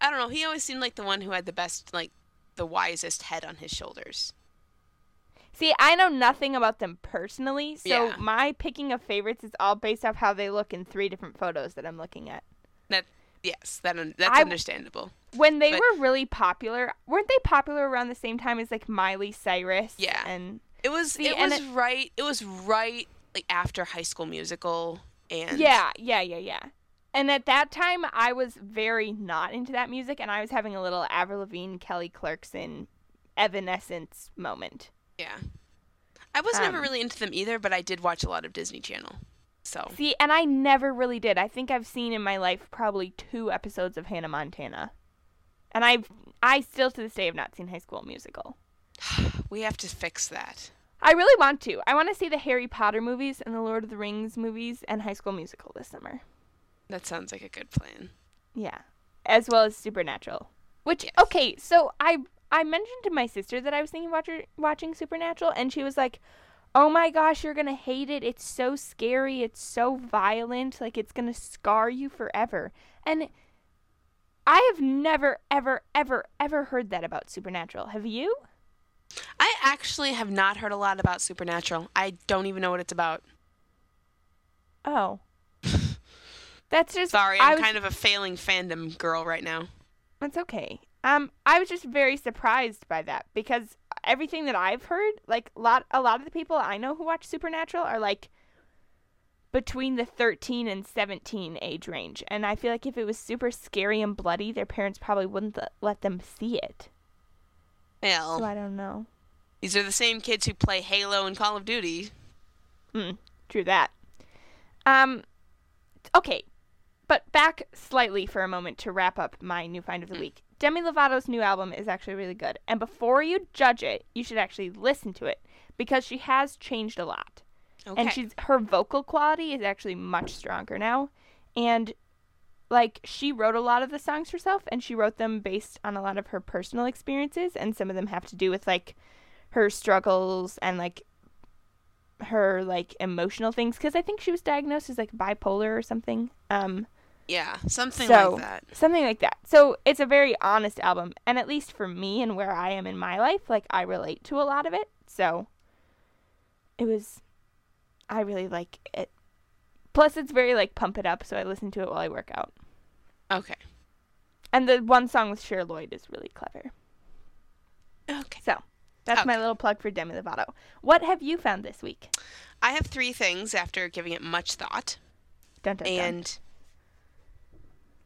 I don't know. He always seemed like the one who had the best, like, the wisest head on his shoulders. See, I know nothing about them personally, so Yeah. my picking of favorites is all based off how they look in three different photos that I'm looking at. That yes, that that's I- understandable. When they But- were really popular, weren't they popular around the same time as like Miley Cyrus? Yeah. And It was See, it was it- right. It was right like after High School Musical and Yeah, yeah, yeah, yeah. And at that time, I was very not into that music, and I was having a little Avril Lavigne, Kelly Clarkson, Evanescence moment. Yeah. I was never Um, really into them either, but I did watch a lot of Disney Channel. So See, and I never really did. I think I've seen in my life probably two episodes of Hannah Montana. And I've I still to this day have not seen High School Musical. [SIGHS] we have to fix that. I really want to. I want to see the Harry Potter movies and the Lord of the Rings movies and High School Musical this summer. That sounds like a good plan. Yeah, as well as Supernatural. Which Yes. okay, so I I mentioned to my sister that I was thinking watch, watching Supernatural, and she was like, "Oh my gosh, you're gonna hate it. It's so scary. It's so violent. Like it's gonna scar you forever." And I have never, ever, ever, ever heard that about Supernatural. Have you? I actually have not heard a lot about Supernatural. I don't even know what it's about. Oh, [LAUGHS] that's just Sorry, I I'm was- kind of a failing fandom girl right now. That's okay. Um, I was just very surprised by that because everything that I've heard, like a lot, a lot of the people I know who watch Supernatural are like between the 13 and 17 age range, and I feel like if it was super scary and bloody, their parents probably wouldn't let them see it. So I don't know. these are the same kids who play Halo and Call of Duty. Mm, true that. Um, okay, but back slightly for a moment to wrap up my new find of the week. Demi Lovato's new album is actually really good, and before you judge it, you should actually listen to it because she has changed a lot, Okay. and she's her vocal quality is actually much stronger now, and like she wrote a lot of the songs herself, and she wrote them based on a lot of her personal experiences, and some of them have to do with like her struggles and like her like emotional things because I think she was diagnosed as like bipolar or something. Um, yeah, something so like that. something like that. So it's a very honest album, and at least for me and where I am in my life, like I relate to a lot of it. So it was, I really like it. Plus, it's very like pump it up, so I listen to it while I work out. Okay. And the one song with Cher Lloyd is really clever. Okay. So that's my little plug for Demi Lovato. What have you found this week? I have three things after giving it much thought. Dun, dun, dun. And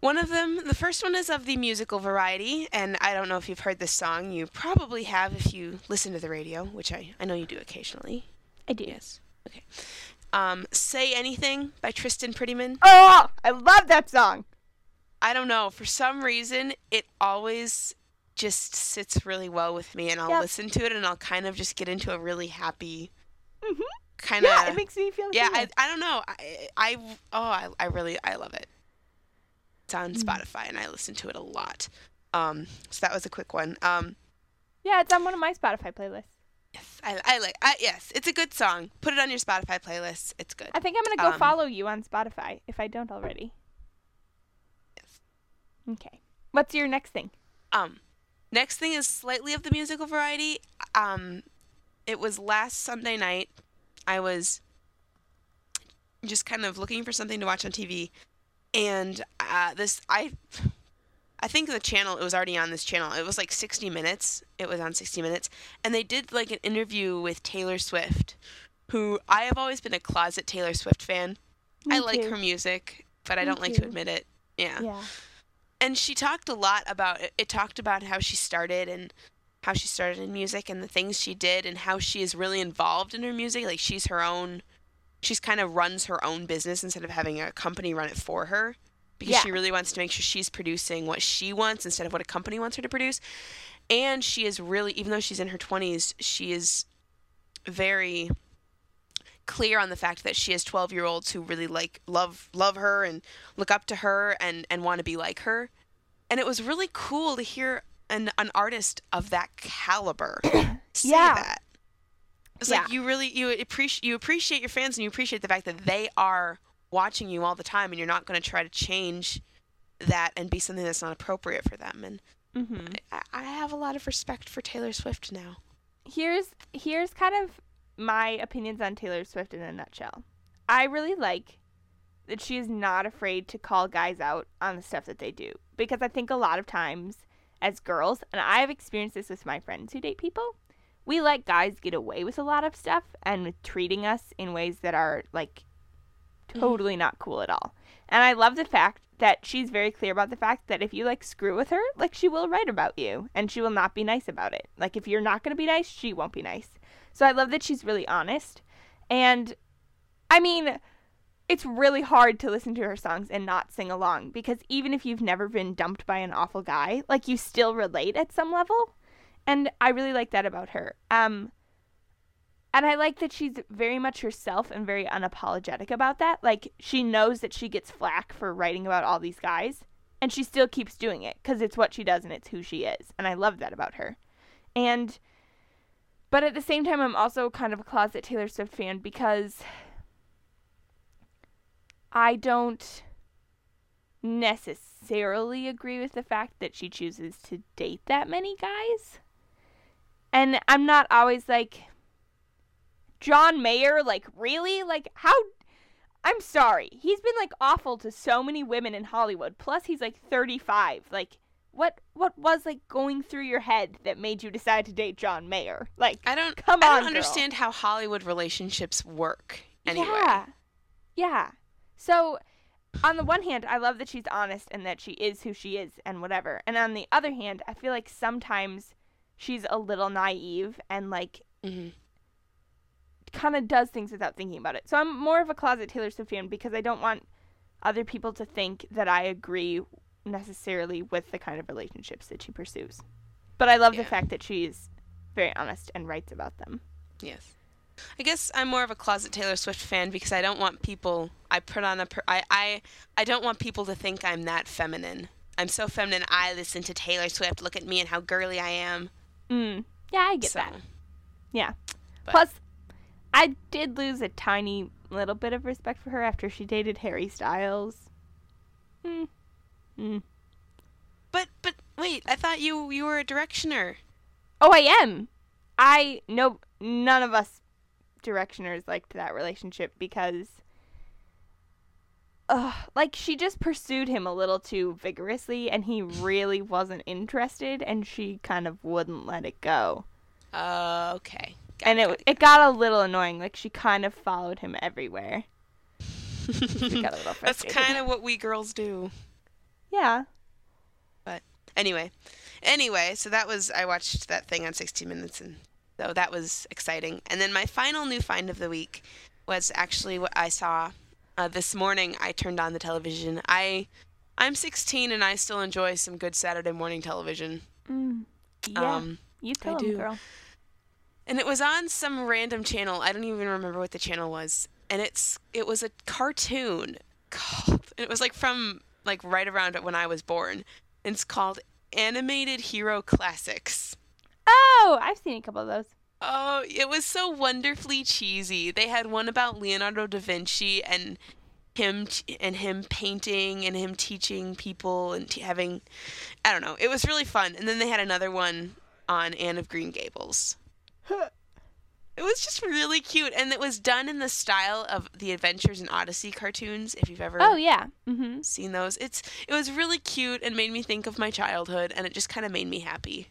one of them, the first one is of the musical variety, and I don't know if you've heard this song. You probably have if you listen to the radio, which I, I know you do occasionally. I do. Yes. Okay. Um, Say Anything by Tristan Prettyman. Oh, I love that song. I don't know. For some reason, it always just sits really well with me, and I'll Yep. listen to it, and I'll kind of just get into a really happy Mhm. kind of. Yeah, it makes me feel. yeah, I. I don't know. I, I oh, I, I really I love it. It's on Mm. Spotify, and I listen to it a lot. Um, so that was a quick one. Um, yeah, it's on one of my Spotify playlists. yes, I, I like. I, yes, it's a good song. Put it on your Spotify playlist. It's good. I think I'm gonna go Um, follow you on Spotify if I don't already. Okay. What's your next thing? Um, next thing is slightly of the musical variety. Um, it was last Sunday night. I was just kind of looking for something to watch on TV, and uh, this I. I think the channel it was already on this channel. It was like 60 minutes. It was on 60 minutes, and they did like an interview with Taylor Swift, who I have always been a closet Taylor Swift fan. I Me like too. her music, but I don't like to admit it. Yeah Yeah. And she talked a lot about it, it talked about how she started and how she started in music and the things she did and how she is really involved in her music like she's her own she's kind of runs her own business instead of having a company run it for her because Yeah. she really wants to make sure she's producing what she wants instead of what a company wants her to produce and she is really even though she's in her 20s she is very clear on the fact that she has 12 year olds who really like love love her and look up to her and and want to be like her and it was really cool to hear an an artist of that caliber [COUGHS] say Yeah. that it's Yeah. like you really you appreciate you appreciate your fans and you appreciate the fact that they are watching you all the time and you're not going to try to change that and be something that's not appropriate for them and Mm-hmm. I, I have a lot of respect for Taylor Swift now Here's here's kind of my opinions on Taylor Swift in a nutshell. I really like that she is not afraid to call guys out on the stuff that they do because I think a lot of times as girls, and I have experienced this with my friends who date people, we let guys get away with a lot of stuff and treating us in ways that are like mm-hmm. totally not cool at all. And I love the fact that she's very clear about the fact that if you like screw with her, like she will write about you and she will not be nice about it. Like if you're not going to be nice, she won't be nice. So I love that she's really honest. And I mean, it's really hard to listen to her songs and not sing along because even if you've never been dumped by an awful guy, like you still relate at some level. And I really like that about her. Um and I like that she's very much herself and very unapologetic about that. Like she knows that she gets flack for writing about all these guys, and she still keeps doing it cuz it's what she does and it's who she is. And I love that about her. And but at the same time I'm also kind of a closet Taylor Swift fan because I don't necessarily agree with the fact that she chooses to date that many guys. And I'm not always like John Mayer, like really? Like how I'm sorry. He's been like awful to so many women in Hollywood. Plus he's like 35. Like what what was like going through your head that made you decide to date John Mayer? Like I don't come I on. don't girl. understand how Hollywood relationships work anyway. Yeah. Yeah. So, on the one hand, I love that she's honest and that she is who she is and whatever. And on the other hand, I feel like sometimes she's a little naive and like Mhm. kind of does things without thinking about it. So I'm more of a closet Taylor Swift fan because I don't want other people to think that I agree necessarily with the kind of relationships that she pursues. But I love the fact that she's very honest and writes about them. Yes. I guess I'm more of a closet Taylor Swift fan because I don't want people I put on a per, I, I I don't want people to think I'm that feminine. I'm so feminine. I listen to Taylor Swift. Look at me and how girly I am. Mm. Yeah, I get so, that. Yeah. But- Plus, I did lose a tiny little bit of respect for her after she dated Harry Styles. Hmm. Mm. But but wait, I thought you you were a directioner. Oh, I am. I no, none of us directioners liked that relationship because, uh, like she just pursued him a little too vigorously, and he really wasn't interested, and she kind of wouldn't let it go. Uh, okay. Got and it it got a little annoying. Like she kind of followed him everywhere. [LAUGHS] Got a little That's kind of what we girls do. Yeah. But anyway, anyway, so that was I watched that thing on 60 Minutes, and so that was exciting. And then my final new find of the week was actually what I saw uh, this morning. I turned on the television. I I'm 16 and I still enjoy some good Saturday morning television. Mm. Yeah. Um, you tell I him, do. girl. and it was on some random channel. I don't even remember what the channel was. And it's it was a cartoon called it was like from like right around when I was born. And it's called Animated Hero Classics. Oh, I've seen a couple of those. Oh, it was so wonderfully cheesy. They had one about Leonardo da Vinci and him t- and him painting and him teaching people and t- having I don't know. It was really fun. And then they had another one on Anne of Green Gables. It was just really cute and it was done in the style of the Adventures in Odyssey cartoons if you've ever Oh yeah. Mhm. seen those. It's it was really cute and made me think of my childhood and it just kind of made me happy.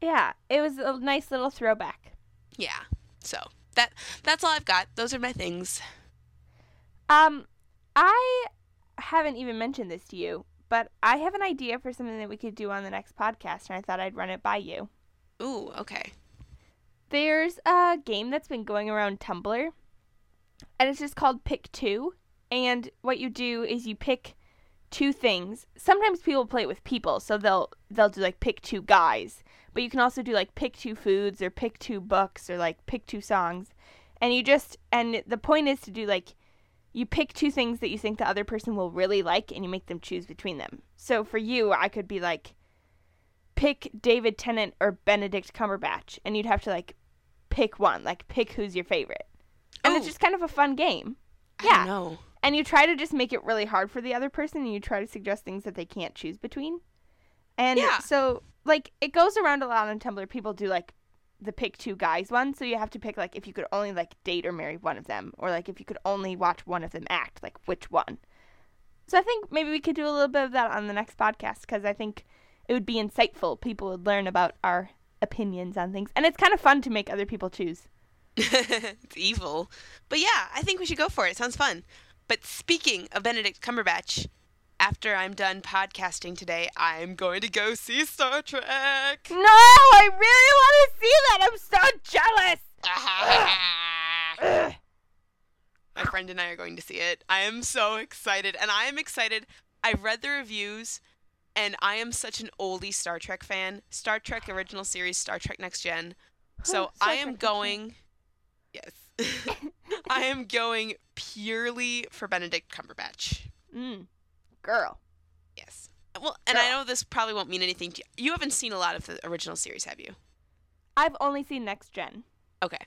Yeah, it was a nice little throwback. Yeah. So, that that's all I've got. Those are my things. Um, I haven't even mentioned this to you, but I have an idea for something that we could do on the next podcast, and I thought I'd run it by you. Ooh, okay. There's a game that's been going around Tumblr, and it's just called Pick Two. And what you do is you pick two things. Sometimes people play it with people, so they'll they'll do like pick two guys. But you can also do like pick two foods or pick two books or like pick two songs. And you just and the point is to do like you pick two things that you think the other person will really like and you make them choose between them. So for you, I could be like pick David Tennant or Benedict Cumberbatch and you'd have to like pick one, like pick who's your favorite. And it's oh. just kind of a fun game. I Yeah. And you try to just make it really hard for the other person and you try to suggest things that they can't choose between. And Yeah. so like it goes around a lot on Tumblr. People do like the pick two guys one, so you have to pick like if you could only like date or marry one of them, or like if you could only watch one of them act, like which one. So I think maybe we could do a little bit of that on the next podcast because I think it would be insightful. People would learn about our opinions on things, and it's kind of fun to make other people choose. [LAUGHS] it's evil. But yeah, I think we should go for it. it. Sounds fun. But speaking of Benedict Cumberbatch, after I'm done podcasting today, I'm going to go see Star Trek. No, I really want to see that. I'm so jealous. [LAUGHS] My friend and I are going to see it. I am so excited. And I am excited. I've read the reviews, and I am such an oldie Star Trek fan. Star Trek original series, Star Trek Next Gen. [GASPS] So Oh, I am Trek going. Yes. [LAUGHS] I am going purely for Benedict Cumberbatch. Mm. Girl. Yes. Well, and I know this probably won't mean anything to you. You haven't seen a lot of the original series, have you? I've only seen Next Gen. Okay.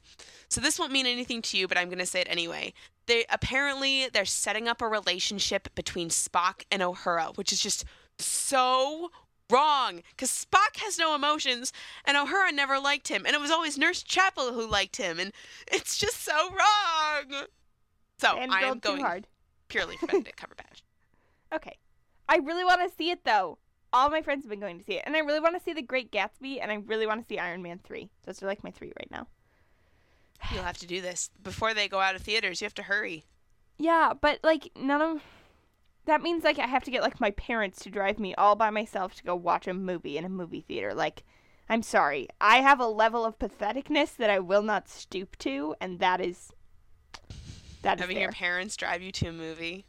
So this won't mean anything to you, but I'm going to say it anyway. They apparently they're setting up a relationship between Spock and Uhura, which is just so wrong cuz Spock has no emotions and Uhura never liked him and it was always Nurse Chapel who liked him and it's just so wrong. So, and I am going hard. purely for Benedict Cumberbatch. Okay. I really want to see it though. All my friends have been going to see it, and I really want to see The Great Gatsby, and I really want to see Iron Man three. Those are like my three right now. You'll have to do this before they go out of theaters. You have to hurry. [SIGHS] Yeah, but like none of that means like I have to get like my parents to drive me all by myself to go watch a movie in a movie theater. Like, I'm sorry, I have a level of patheticness that I will not stoop to, and that is that is Having there. your parents drive you to a movie.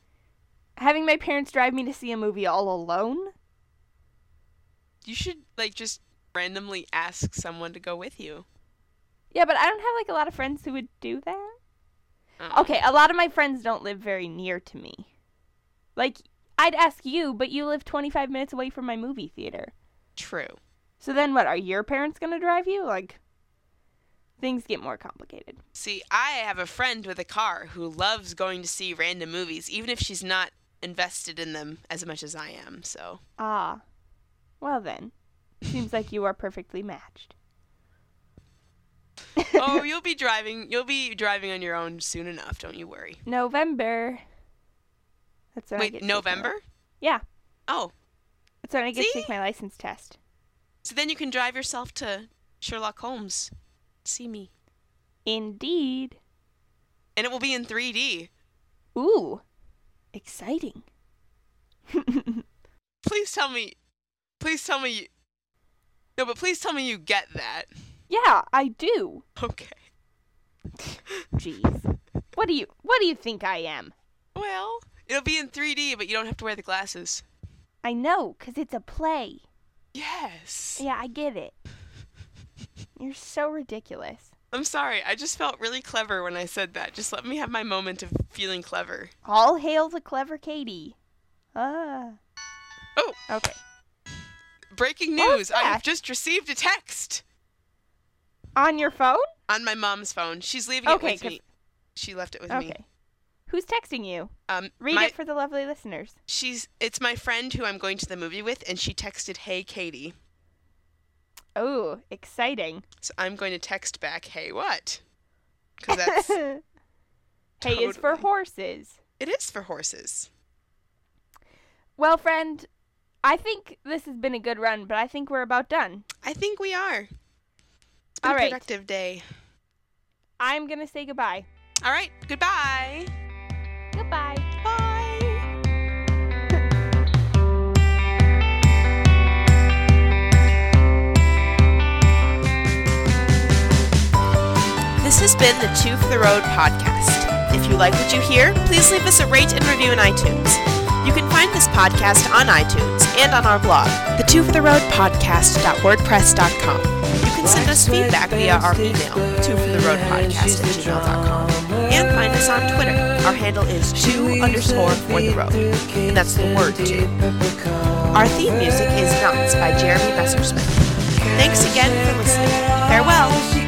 having my parents drive me to see a movie all alone. You should like just randomly ask someone to go with you. Yeah, but I don't have like a lot of friends who would do that. Oh. Okay, a lot of my friends don't live very near to me. Like, I'd ask you, but you live 25 minutes away from my movie theater. True. So then what? Are your parents going to drive you? Like, things get more complicated. See, I have a friend with a car who loves going to see random movies, even if she's not invested in them as much as I am. So, Ah. Well then. Seems like you are perfectly matched. oh, [LAUGHS] you'll be driving. You'll be driving on your own soon enough. Don't you worry. November. That's when I get Wait, November? Yeah, Oh, that's when I get to take my license test. so then you can drive yourself to Sherlock Holmes. See me, Indeed. and it will be in 3D. Ooh. Exciting. [LAUGHS] Please tell me. Please tell me. You, no, but please tell me you get that. yeah, I do. Okay. Jeez. What do you what do you think I am? Well, it'll be in 3D, but you don't have to wear the glasses. I know, 'cause it's a play. Yes. Yeah, I get it. You're so ridiculous. I'm sorry. I just felt really clever when I said that. Just let me have my moment of feeling clever. All hail the clever Katie. Ah. Oh. Okay. Breaking news. I have just received a text On your phone? on my mom's phone. She's leaving Okay, it with me. She left it with me. Okay. me. Who's texting you? Um, Read my- it for the lovely listeners. She's it's my friend who I'm going to the movie with, and she texted, "Hey, Katie." Oh, exciting. So I'm going to text back, "Hey, what?" Because that's [LAUGHS] Hay is for horses. it is for horses. Well, friend, I think this has been a good run, but I think we're about done. I think we are. It's been All a right. productive day. I'm going to say goodbye. All right. Goodbye. Goodbye. Bye. This has been the Two for the Road podcast. If you like what you hear, please leave us a rate and review in iTunes. You can find this podcast on iTunes and on our blog, the Two for the Road podcast.wordpress.com. You can send us feedback via our email, two for the road podcast at gmail.com, us on Twitter. Our handle is two underscore for the road, and that's the word two. Our theme music is Nuts by Jeremy Messersmith. Thanks again for listening. Farewell.